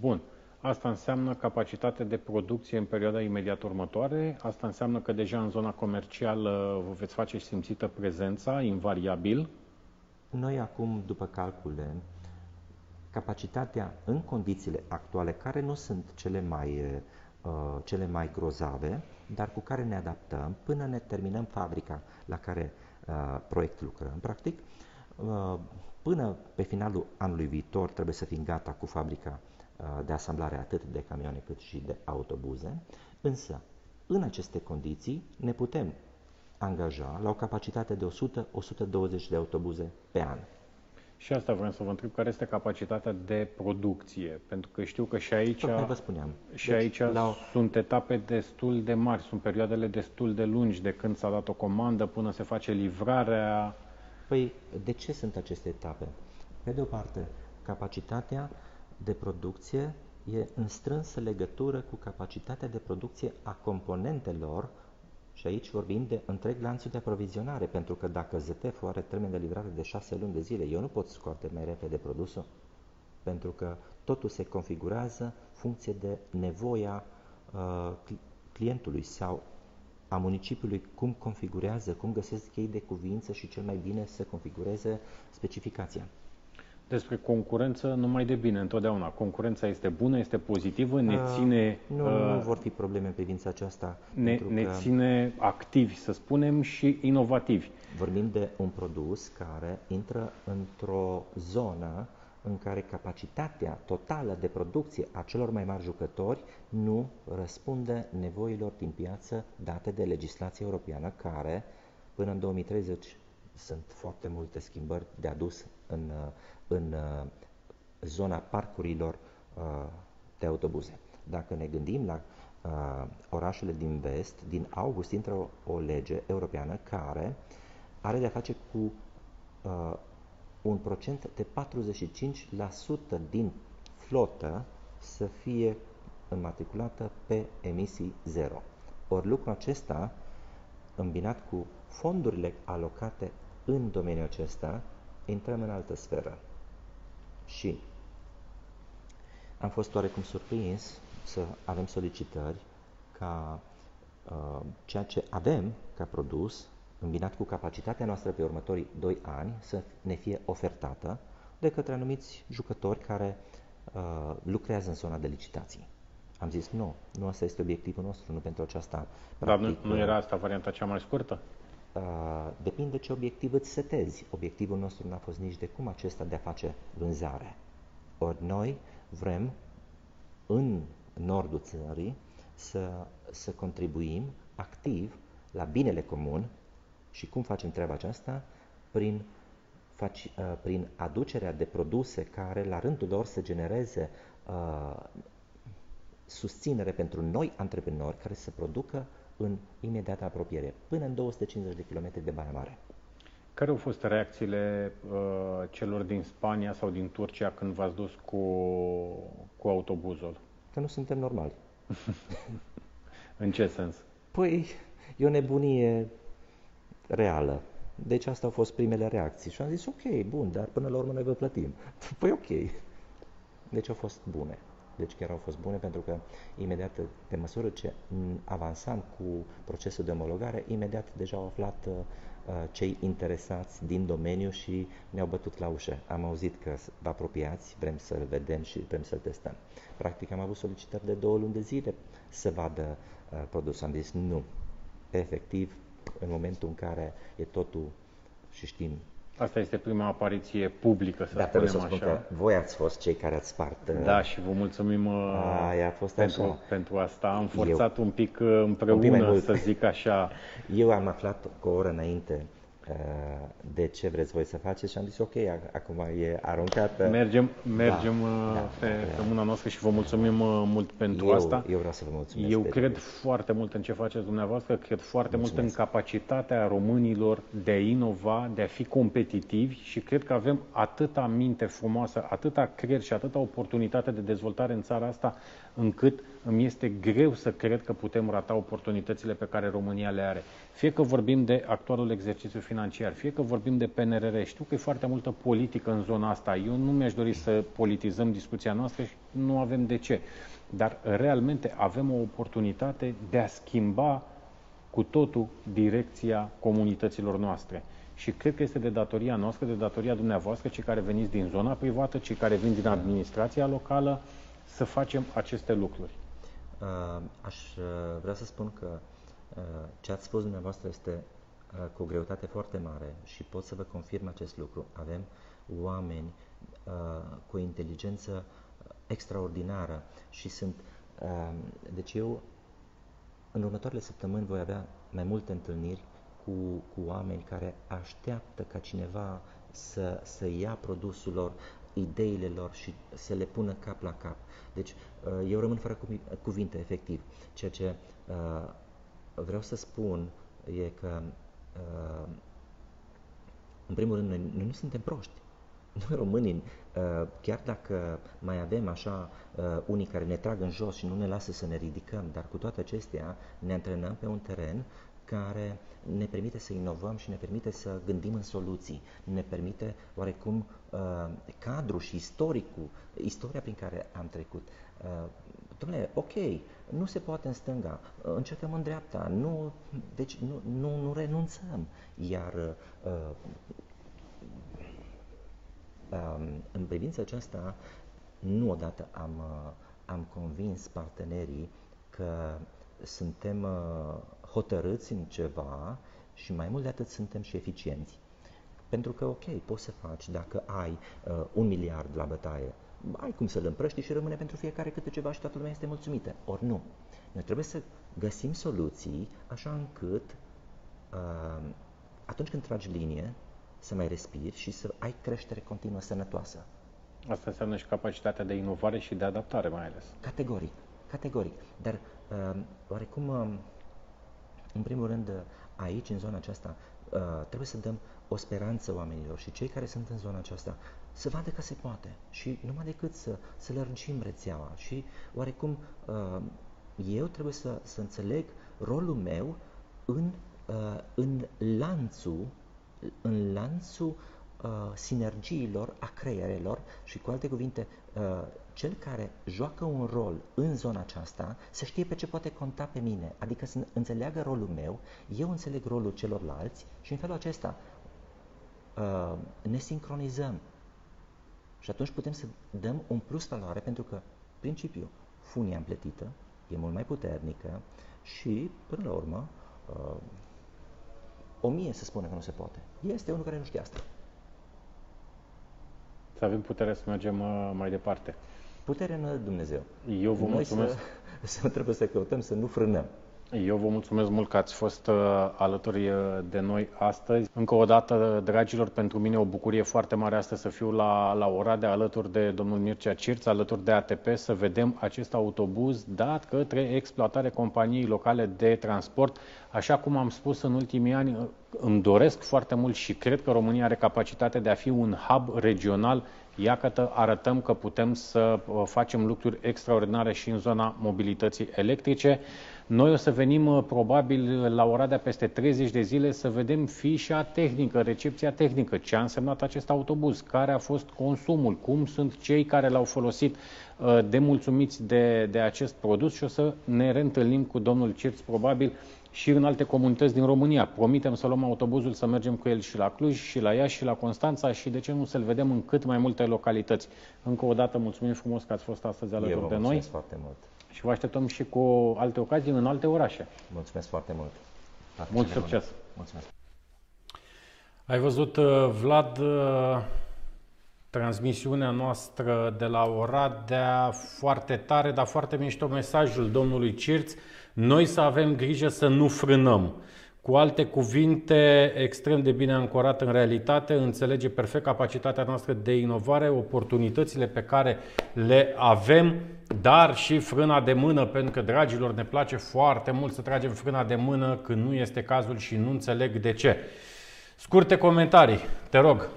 Bun. Asta înseamnă capacitate de producție în perioada imediat următoare. Asta înseamnă că deja în zona comercială vă veți face simțită prezența, invariabil. Noi acum, după calcule, capacitatea în condițiile actuale, care nu sunt cele mai, uh, cele mai grozave, dar cu care ne adaptăm până ne terminăm fabrica la care uh, proiect lucrăm, practic, uh, până pe finalul anului viitor trebuie să fim gata cu fabrica uh, de asamblare atât de camioane cât și de autobuze, însă în aceste condiții ne putem angaja la o capacitate de 100-120 de autobuze pe an. Și asta vreau să vă întreb, care este capacitatea de producție? Pentru că știu că și aici, Tocmai vă spuneam. și Deci, aici la o- sunt etape destul de mari, sunt perioadele destul de lungi de când s-a dat o comandă până se face livrarea. Păi, de ce sunt aceste etape? Pe de o parte, capacitatea de producție e în strânsă legătură cu capacitatea de producție a componentelor și aici vorbim de întreg lanțul de aprovizionare, pentru că dacă ZTF are termen de livrare de 6 luni de zile, eu nu pot scoate mai repede produsul, pentru că totul se configurează funcție de nevoia uh, cli- clientului sau a municipiului, cum configurează, cum găsesc ei de cuvință și cel mai bine să configureze specificația. Despre concurență numai de bine, întotdeauna. Concurența este bună, este pozitivă, ne Uh, ține, Nu, uh, nu vor fi probleme în privința aceasta. ne, pentru ne că ține activi, să spunem, și inovativi. Vorbim de un produs care intră într-o zonă în care capacitatea totală de producție a celor mai mari jucători nu răspunde nevoilor din piață date de legislația europeană, care până în 2030 sunt foarte multe schimbări de adus în, uh, în uh, zona parcurilor uh, de autobuze. Dacă ne gândim la uh, orașele din vest, din august intră o, o lege europeană care are de-a face cu uh, un procent de 45% din flotă să fie înmatriculată pe emisii zero. Ori lucrul acesta, îmbinat cu fondurile alocate în domeniul acesta, intrăm în altă sferă. Și am fost oarecum surprins să avem solicitări ca uh, ceea ce avem ca produs, îmbinat cu capacitatea noastră pe următorii 2 ani, să ne fie ofertată de către anumiți jucători care uh, lucrează în zona de licitații. Am zis nu, nu asta este obiectivul nostru, nu pentru aceasta. Dar nu, practic, nu uh, era asta varianta cea mai scurtă? Uh, depinde ce obiectiv îți setezi. Obiectivul nostru n-a fost nici de cum acesta de a face vânzare. Ori noi vrem în nordul țării să, să contribuim activ la binele comun și cum facem treaba aceasta? Prin, faci, uh, prin aducerea de produse care la rândul lor să genereze uh, susținere pentru noi antreprenori care să producă în imediată apropiere, până în 250 de km de Baia Mare. Care au fost reacțiile uh, celor din Spania sau din Turcia când v-ați dus cu, cu autobuzul? Că nu suntem normali. (laughs) În ce sens? Păi, e o nebunie reală. Deci astea au fost primele reacții și am zis, ok, bun, dar până la urmă noi vă plătim. Păi ok. Deci au fost bune. Deci chiar au fost bune pentru că imediat, pe măsură ce m, avansam cu procesul de omologare, imediat deja au aflat uh, cei interesați din domeniu și ne-au bătut la ușă. Am auzit că s- vă apropiați, vrem să-l vedem și vrem să-l testăm. Practic am avut solicitări de două luni de zile să vadă uh, produsul. Am zis nu. Efectiv, în momentul în care e totul și știm Asta este prima apariție publică, să dar trebuie să spunem spun așa. că voi ați fost cei care ați spart. uh, Da, și vă mulțumim uh, Aia a fost pentru, așa. pentru asta. Am forțat un pic uh, împreună, Un pic mai mult. să zic așa. (laughs) Eu am aflat cu o oră înainte uh, de ce vreți voi să faceți și am zis ok, ac- acum e aruncată. Mergem, mergem Da, uh, da, pe, da. pe mâna noastră și vă mulțumim uh, mult pentru eu, asta. Eu vreau să vă mulțumesc. Eu de- cred foarte mult în ce faceți dumneavoastră, cred foarte mult în Mulțumesc. capacitatea românilor de a inova, de a fi competitivi și cred că avem atâta minte frumoasă, atâta creier și atâta oportunitate de dezvoltare în țara asta, încât îmi este greu să cred că putem rata oportunitățile pe care România le are. Fie că vorbim de actualul exercițiu financiar, fie că vorbim de PNRR. Știu că e foarte multă politică în zona asta. Eu nu mi-aș dori să politizăm discuția noastră și nu avem de ce. Dar realmente avem o oportunitate de a schimba cu totul direcția comunităților noastre. Și cred că este de datoria noastră, de datoria dumneavoastră, cei care veniți din zona privată, cei care vin din administrația locală, să facem aceste lucruri. Uh, aș uh, vrea să spun că uh, ce ați spus dumneavoastră este uh, cu o greutate foarte mare și pot să vă confirm acest lucru. Avem oameni uh, cu o inteligență extraordinară și sunt. Uh, deci eu în următoarele săptămâni voi avea mai multe întâlniri cu, cu oameni care așteaptă ca cineva să, să ia produsul lor, ideile lor și să le pună cap la cap. Deci uh, eu rămân fără cuvi- cuvinte, efectiv. Ceea ce uh, vreau să spun e că, uh, în primul rând, noi, noi nu suntem proști. (laughs) Noi românii, uh, chiar dacă mai avem așa uh, unii care ne trag în jos și nu ne lasă să ne ridicăm, dar cu toate acestea ne antrenăm pe un teren care ne permite să inovăm și ne permite să gândim în soluții, ne permite oarecum uh, cadrul și istoricul, istoria prin care am trecut. Uh, Dom'le, ok, nu se poate în stânga, uh, încercăm în dreapta, nu, deci nu, nu, nu renunțăm. Iar uh, um, în privința aceasta, nu odată am, uh, am convins partenerii că suntem uh, hotărâți în ceva și mai mult de atât suntem și eficienți. Pentru că, ok, poți să faci, dacă ai uh, un miliard la bătaie, ai cum să-l împrăști și rămâne pentru fiecare câte ceva și toată lumea este mulțumită. Ori nu. Noi trebuie să găsim soluții așa încât uh, atunci când tragi linie, să mai respiri și să ai creștere continuă sănătoasă. Asta înseamnă și capacitatea de inovare și de adaptare mai ales. Categoric, categoric. Dar uh, oarecum, uh, în primul rând, uh, aici, în zona aceasta, uh, trebuie să dăm o speranță oamenilor și cei care sunt în zona aceasta să vadă că se poate și numai decât să, să lărgim rețeaua și oarecum uh, eu trebuie să, să înțeleg rolul meu în, uh, în lanțul în lanțul uh, sinergiilor a creierelor și cu alte cuvinte, uh, cel care joacă un rol în zona aceasta să știe pe ce poate conta pe mine, adică să înțeleagă rolul meu, eu înțeleg rolul celorlalți și în felul acesta uh, ne sincronizăm. Și atunci putem să dăm un plus valoare pentru că, principiu, funia împletită e mult mai puternică și, până la urmă, uh, o mie se spune că nu se poate. Este unul care nu știe asta. Să avem putere să mergem uh, mai departe. Puterea în Dumnezeu. Eu vă Noi mulțumesc. Să, să trebuie să căutăm să nu frânăm. Eu vă mulțumesc mult că ați fost uh, alături uh, de noi astăzi. Încă o dată, dragilor, pentru mine o bucurie foarte mare astăzi să fiu la, la Oradea alături de domnul Mircea Cirț, alături de ATP, să vedem acest autobuz dat către exploatare companiei locale de transport. Așa cum am spus în ultimii ani, uh, îmi doresc foarte mult și cred că România are capacitatea de a fi un hub regional Iată, arătăm că putem să uh, facem lucruri extraordinare și în zona mobilității electrice. Noi o să venim uh, probabil la Oradea peste 30 de zile să vedem fișa tehnică, recepția tehnică, ce a însemnat acest autobuz, care a fost consumul, cum sunt cei care l-au folosit uh, de mulțumiți de, de acest produs? Și o să ne reîntâlnim cu domnul Cirț probabil și în alte comunități din România. Promitem să luăm autobuzul, să mergem cu el și la Cluj, și la Iași, și la Constanța și de ce nu să-l vedem în cât mai multe localități. Încă o dată mulțumim frumos că ați fost astăzi Eu alături vă de noi mulțumesc foarte mult. și vă așteptăm și cu alte ocazii în alte orașe. Mulțumesc foarte mult. Toate Mult cele bune. succes! Mulțumesc. Ai văzut, uh, Vlad, uh, transmisiunea noastră de la Oradea, foarte tare, dar foarte mișto mesajul domnului Cirț. Noi să avem grijă să nu frânăm. Cu alte cuvinte, extrem de bine ancorat în realitate, înțelege perfect capacitatea noastră de inovare, oportunitățile pe care le avem, dar și frâna de mână, pentru că, dragilor, ne place foarte mult să tragem frâna de mână când nu este cazul și nu înțeleg de ce. Scurte comentarii, te rog.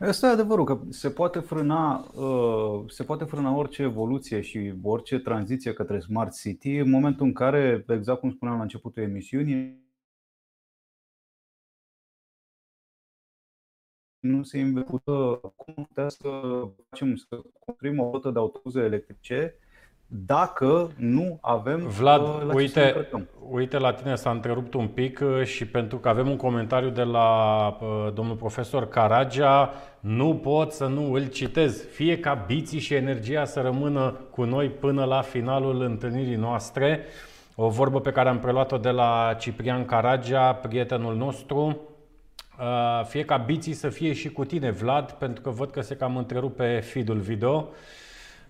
Asta e adevărul, că se poate frâna, uh, se poate frâna orice evoluție și orice tranziție către Smart City în momentul în care, exact cum spuneam la începutul emisiunii, nu se investită cum putea să facem, să construim o flotă de autobuze electrice dacă nu avem Vlad, uh, la ce să uite, încărcăm. uite, la tine s-a întrerupt un pic uh, și pentru că avem un comentariu de la uh, domnul profesor Caragea, nu pot să nu îl citez. Fie ca biții și energia să rămână cu noi până la finalul întâlnirii noastre. O vorbă pe care am preluat-o de la Ciprian Caragea, prietenul nostru. Uh, Fie ca biții să fie și cu tine, Vlad, pentru că văd că se cam întrerupe feed-ul video.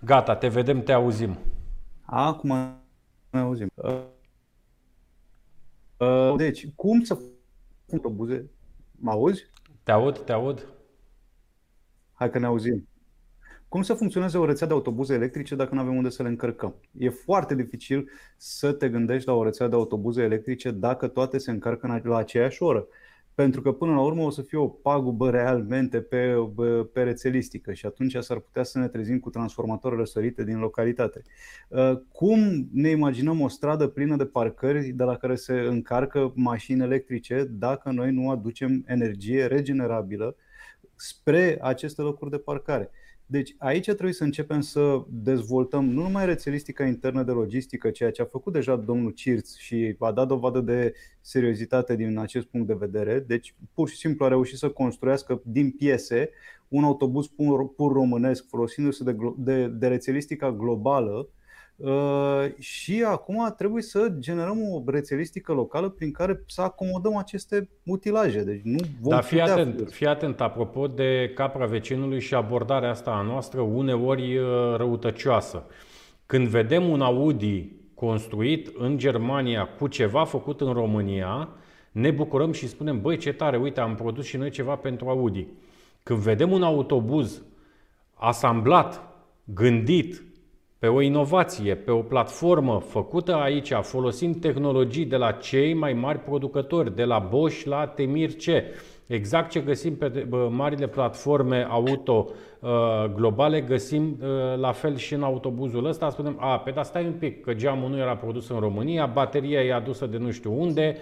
Gata, te vedem, te auzim. Acum ne auzim. Uh, uh, Deci, cum să facem autobuze? Mă auzi? Te aud, te aud. Hai că ne auzim. Cum să funcționeze o rețea de autobuze electrice dacă nu avem unde să le încărcăm? E foarte dificil să te gândești la o rețea de autobuze electrice dacă toate se încarcă la aceeași oră. Pentru că până la urmă o să fie o pagubă realmente pe, pe rețelistică și atunci s-ar putea să ne trezim cu transformatoare răsărite din localitate. Cum ne imaginăm o stradă plină de parcări de la care se încarcă mașini electrice dacă noi nu aducem energie regenerabilă spre aceste locuri de parcare? Deci aici trebuie să începem să dezvoltăm nu numai rețelistica internă de logistică, ceea ce a făcut deja domnul Cirț și a dat dovadă de seriozitate din acest punct de vedere. Deci pur și simplu a reușit să construiască din piese un autobuz pur, pur românesc folosindu-se de, de, de rețelistica globală Uh, și acum trebuie să generăm o rețelistică locală prin care să acomodăm aceste utilaje. Deci nu vom Dar fii atent, fii atent, apropo de capra vecinului și abordarea asta a noastră, uneori uh, răutăcioasă. Când vedem un Audi construit în Germania cu ceva făcut în România, ne bucurăm și spunem, băi ce tare, uite, am produs și noi ceva pentru Audi. Când vedem un autobuz asamblat, gândit, pe o inovație, pe o platformă făcută aici, folosind tehnologii de la cei mai mari producători, de la Bosch la Temir C. Exact ce găsim pe marile platforme auto uh, globale, găsim uh, la fel și în autobuzul ăsta. Spunem, a, pe da, stai un pic, că geamul nu era produs în România, bateria e adusă de nu știu unde,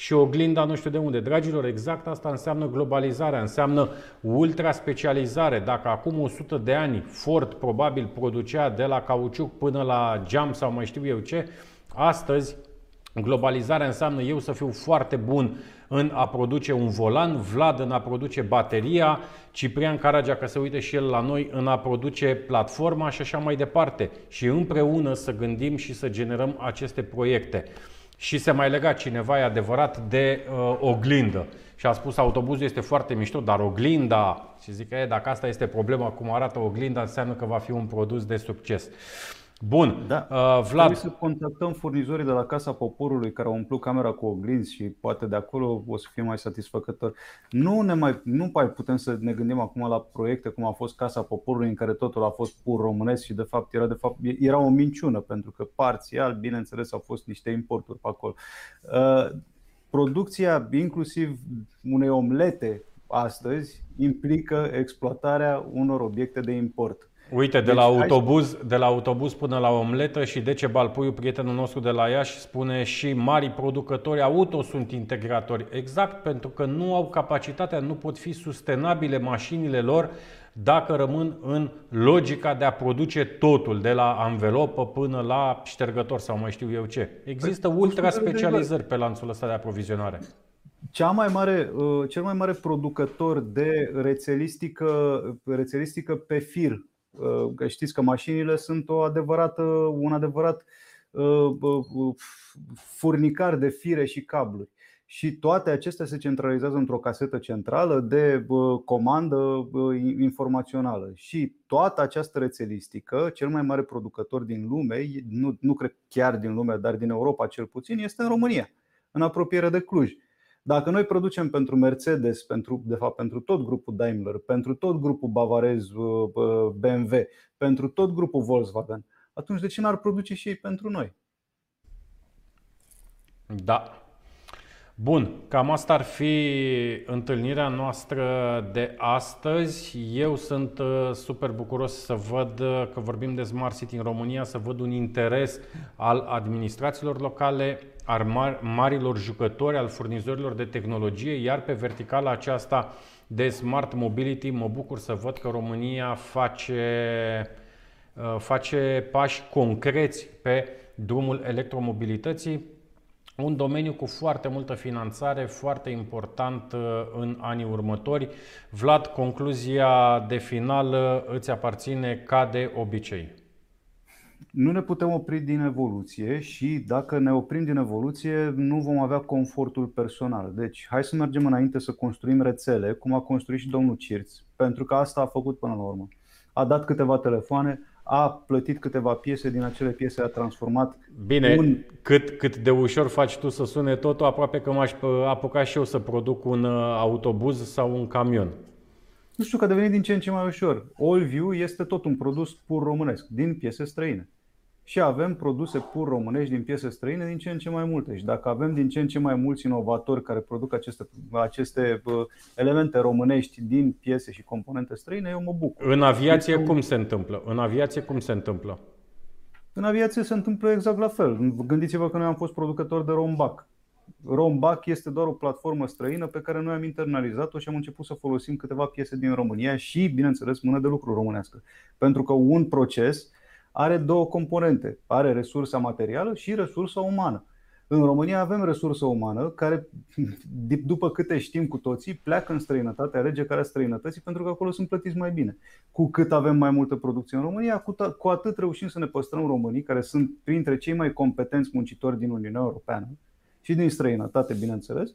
și oglinda nu știu de unde. Dragilor, exact asta înseamnă globalizarea, înseamnă ultra specializare. Dacă acum 100 de ani Ford probabil producea de la cauciuc până la geam sau mai știu eu ce, astăzi globalizarea înseamnă eu să fiu foarte bun în a produce un volan, Vlad în a produce bateria, Ciprian Caragea, că se uite și el la noi, în a produce platforma și așa mai departe. Și împreună să gândim și să generăm aceste proiecte și se mai lega cineva, e adevărat, de uh, oglindă. Și a spus, autobuzul este foarte mișto, dar oglinda, și zic că e, dacă asta este problema, cum arată oglinda, înseamnă că va fi un produs de succes. Bun, da. uh, Vlad. Trebuie să contactăm furnizorii de la Casa Poporului care au umplut camera cu oglinzi și poate de acolo o să fie mai satisfăcător. Nu, ne mai, nu mai putem să ne gândim acum la proiecte cum a fost Casa Poporului în care totul a fost pur românesc și de fapt era, de fapt, era o minciună pentru că parțial, bineînțeles, au fost niște importuri pe acolo. Uh, producția inclusiv unei omlete astăzi implică exploatarea unor obiecte de import Uite, de, deci, la autobuz, de la autobuz până la omletă și Decebal Puiu, prietenul nostru de la Iași, spune și mari producători auto sunt integratori. Exact, pentru că nu au capacitatea, nu pot fi sustenabile mașinile lor dacă rămân în logica de a produce totul, de la anvelopă până la ștergător sau mai știu eu ce. Există păi, ultra specializări pe lanțul ăsta de aprovizionare. Cea mai mare, uh, cel mai mare producător de rețelistică, rețelistică pe fir Uh, că știți că mașinile sunt o adevărată, un adevărat uh, uh, furnicar de fire și cabluri. Și toate acestea se centralizează într-o casetă centrală de comandă informațională. Și toată această rețelistică, cel mai mare producător din lume, nu, nu cred chiar din lume, dar din Europa cel puțin, este în România, în apropiere de Cluj. Dacă noi producem pentru Mercedes, pentru, de fapt pentru tot grupul Daimler, pentru tot grupul bavarez uh, uh, BMW, pentru tot grupul Volkswagen, atunci de ce n-ar produce și ei pentru noi? Da. Bun, cam asta ar fi întâlnirea noastră de astăzi. Eu sunt uh, super bucuros să văd că vorbim de Smart City în România, să văd un interes al administrațiilor locale, al marilor jucători, al furnizorilor de tehnologie, iar pe verticala aceasta de smart mobility mă bucur să văd că România face, uh, face pași concreți pe drumul electromobilității, un domeniu cu foarte multă finanțare, foarte important uh, în anii următori. Vlad, concluzia de final îți aparține ca de obicei nu ne putem opri din evoluție și dacă ne oprim din evoluție, nu vom avea confortul personal. Deci, hai să mergem înainte să construim rețele, cum a construit și domnul Cirț, pentru că asta a făcut până la urmă. A dat câteva telefoane, a plătit câteva piese, din acele piese a transformat Bine, un... cât, cât de ușor faci tu să sune totul, aproape că m-aș apuca și eu să produc un uh, autobuz sau un camion. Nu știu că a devenit din ce în ce mai ușor. Allview este tot un produs pur românesc, din piese străine. Și avem produse pur românești din piese străine din ce în ce mai multe. Și dacă avem din ce în ce mai mulți inovatori care produc aceste, aceste bă, elemente românești din piese și componente străine, eu mă bucur. În aviație cum se întâmplă? În aviație cum se întâmplă? În aviație se întâmplă exact la fel. Gândiți-vă că noi am fost producători de rombac. Rombac este doar o platformă străină pe care noi am internalizat-o și am început să folosim câteva piese din România și, bineînțeles, mână de lucru românească. Pentru că un proces are două componente. Are resursa materială și resursa umană. În România avem resursă umană care, (laughs) după câte știm cu toții, pleacă în străinătate, alege care străinătății pentru că acolo sunt plătiți mai bine. Cu cât avem mai multă producție în România, cu, ta- cu atât reușim să ne păstrăm românii, care sunt printre cei mai competenți muncitori din Uniunea Europeană și din străinătate, bineînțeles,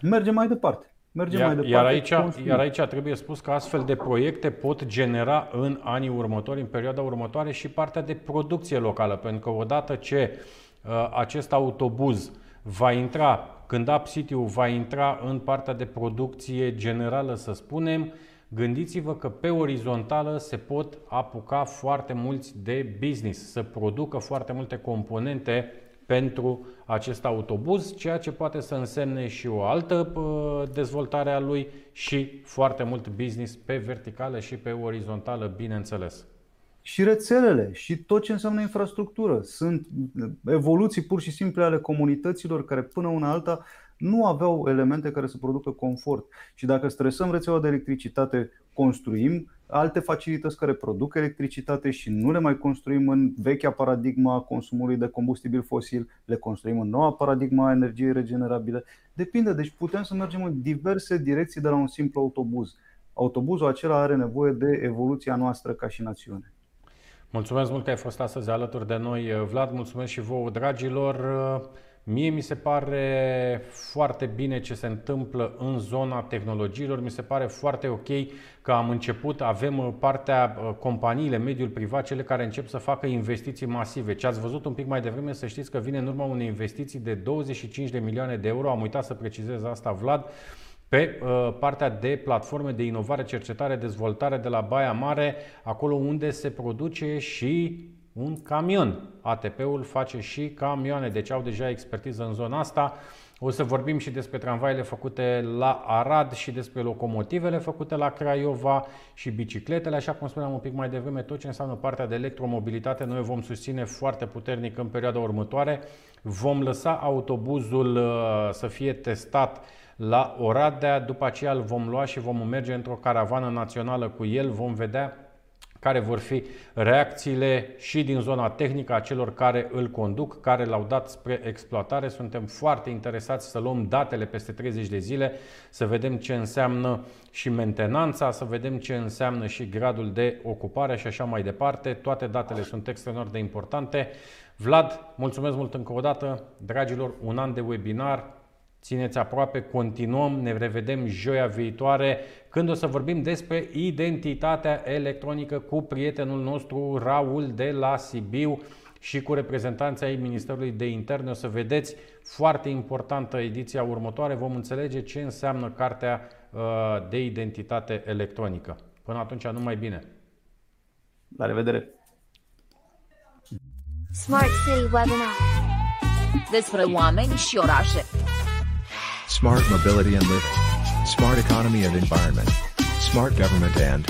mergem mai departe. Mergem mai Iar, departe. iar, aici, construim. iar aici trebuie spus că astfel de proiecte pot genera în anii următori, în perioada următoare și partea de producție locală, pentru că odată ce uh, acest autobuz va intra, când Up City-ul va intra în partea de producție generală, să spunem, gândiți-vă că pe orizontală se pot apuca foarte mulți de business, să producă foarte multe componente pentru acest autobuz, ceea ce poate să însemne și o altă uh, dezvoltare a lui și foarte mult business pe verticală și pe orizontală, bineînțeles. și rețelele și tot ce înseamnă infrastructură. Sunt evoluții pur și simple ale comunităților care până una alta nu aveau elemente care să producă confort. Și dacă stresăm rețeaua de electricitate, construim alte facilități care produc electricitate și nu le mai construim în vechea paradigma a consumului de combustibil fosil, le construim în noua paradigma a energiei regenerabile. Depinde, deci putem să mergem în diverse direcții de la un simplu autobuz. Autobuzul acela are nevoie de evoluția noastră ca și națiune. Mulțumesc mult că ai fost astăzi alături de noi, Vlad. Mulțumesc și vouă, dragilor. Mie mi se pare foarte bine ce se întâmplă în zona tehnologiilor. Mi se pare foarte ok că am început, avem partea companiile, mediul privat, cele care încep să facă investiții masive. Ce ați văzut un pic mai devreme, să știți că vine în urma unei investiții de 25 de milioane de euro. Am uitat să precizez asta, Vlad pe uh, partea de platforme de inovare, cercetare, dezvoltare de la Baia Mare, acolo unde se produce și un camion. ATP-ul face și camioane, deci au deja expertiză în zona asta. O să vorbim și despre tramvaile făcute la Arad și despre locomotivele făcute la Craiova și bicicletele, așa cum spuneam un pic mai devreme, tot ce înseamnă partea de electromobilitate, noi vom susține foarte puternic în perioada următoare. Vom lăsa autobuzul uh, să fie testat la Oradea, după aceea îl vom lua și vom merge într-o caravană națională cu el, vom vedea care vor fi reacțiile și din zona tehnică a celor care îl conduc, care l-au dat spre exploatare. Suntem foarte interesați să luăm datele peste 30 de zile, să vedem ce înseamnă și mentenanța, să vedem ce înseamnă și gradul de ocupare și așa mai departe. Toate datele sunt extraordinar de importante. Vlad, mulțumesc mult încă o dată. Dragilor, un an de webinar, Țineți aproape, continuăm, ne revedem joia viitoare când o să vorbim despre identitatea electronică cu prietenul nostru Raul de la Sibiu și cu reprezentanța ai Ministerului de Interne. O să vedeți foarte importantă ediția următoare. Vom înțelege ce înseamnă cartea uh, de identitate electronică. Până atunci, numai bine! La revedere! Smart City Webinar. Despre oameni și orașe. Smart mobility and living. Smart economy and environment. Smart government and